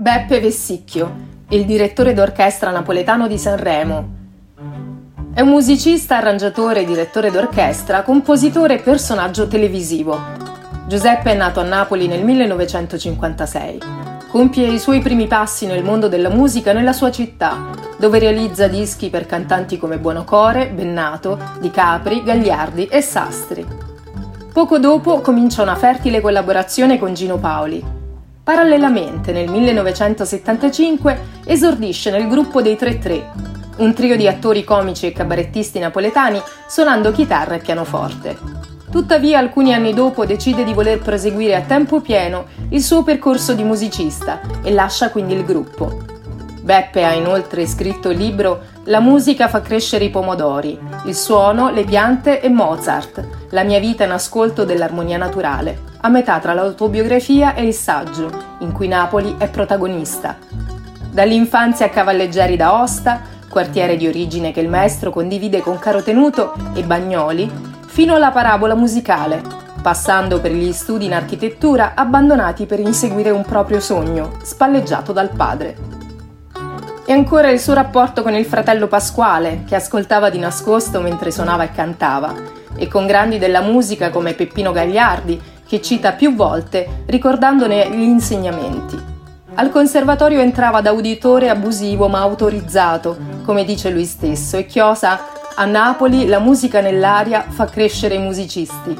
Beppe Vessicchio, il direttore d'orchestra napoletano di Sanremo. È un musicista, arrangiatore, direttore d'orchestra, compositore e personaggio televisivo. Giuseppe è nato a Napoli nel 1956. Compie i suoi primi passi nel mondo della musica nella sua città, dove realizza dischi per cantanti come Buonocore, Bennato, Di Capri, Gagliardi e Sastri. Poco dopo comincia una fertile collaborazione con Gino Paoli, Parallelamente, nel 1975, esordisce nel gruppo dei 3-3, un trio di attori comici e cabarettisti napoletani suonando chitarra e pianoforte. Tuttavia, alcuni anni dopo decide di voler proseguire a tempo pieno il suo percorso di musicista e lascia quindi il gruppo. Beppe ha inoltre scritto il libro La musica fa crescere i pomodori, il suono, le piante e Mozart, la mia vita in ascolto dell'armonia naturale a metà tra l'autobiografia e il saggio, in cui Napoli è protagonista. Dall'infanzia a Cavalleggeri d'Aosta, quartiere di origine che il maestro condivide con Caro Tenuto e Bagnoli, fino alla parabola musicale, passando per gli studi in architettura abbandonati per inseguire un proprio sogno, spalleggiato dal padre. E ancora il suo rapporto con il fratello Pasquale, che ascoltava di nascosto mentre suonava e cantava, e con grandi della musica come Peppino Gagliardi, che cita più volte ricordandone gli insegnamenti. Al conservatorio entrava da uditore abusivo ma autorizzato, come dice lui stesso, e chiosa a Napoli la musica nell'aria fa crescere i musicisti.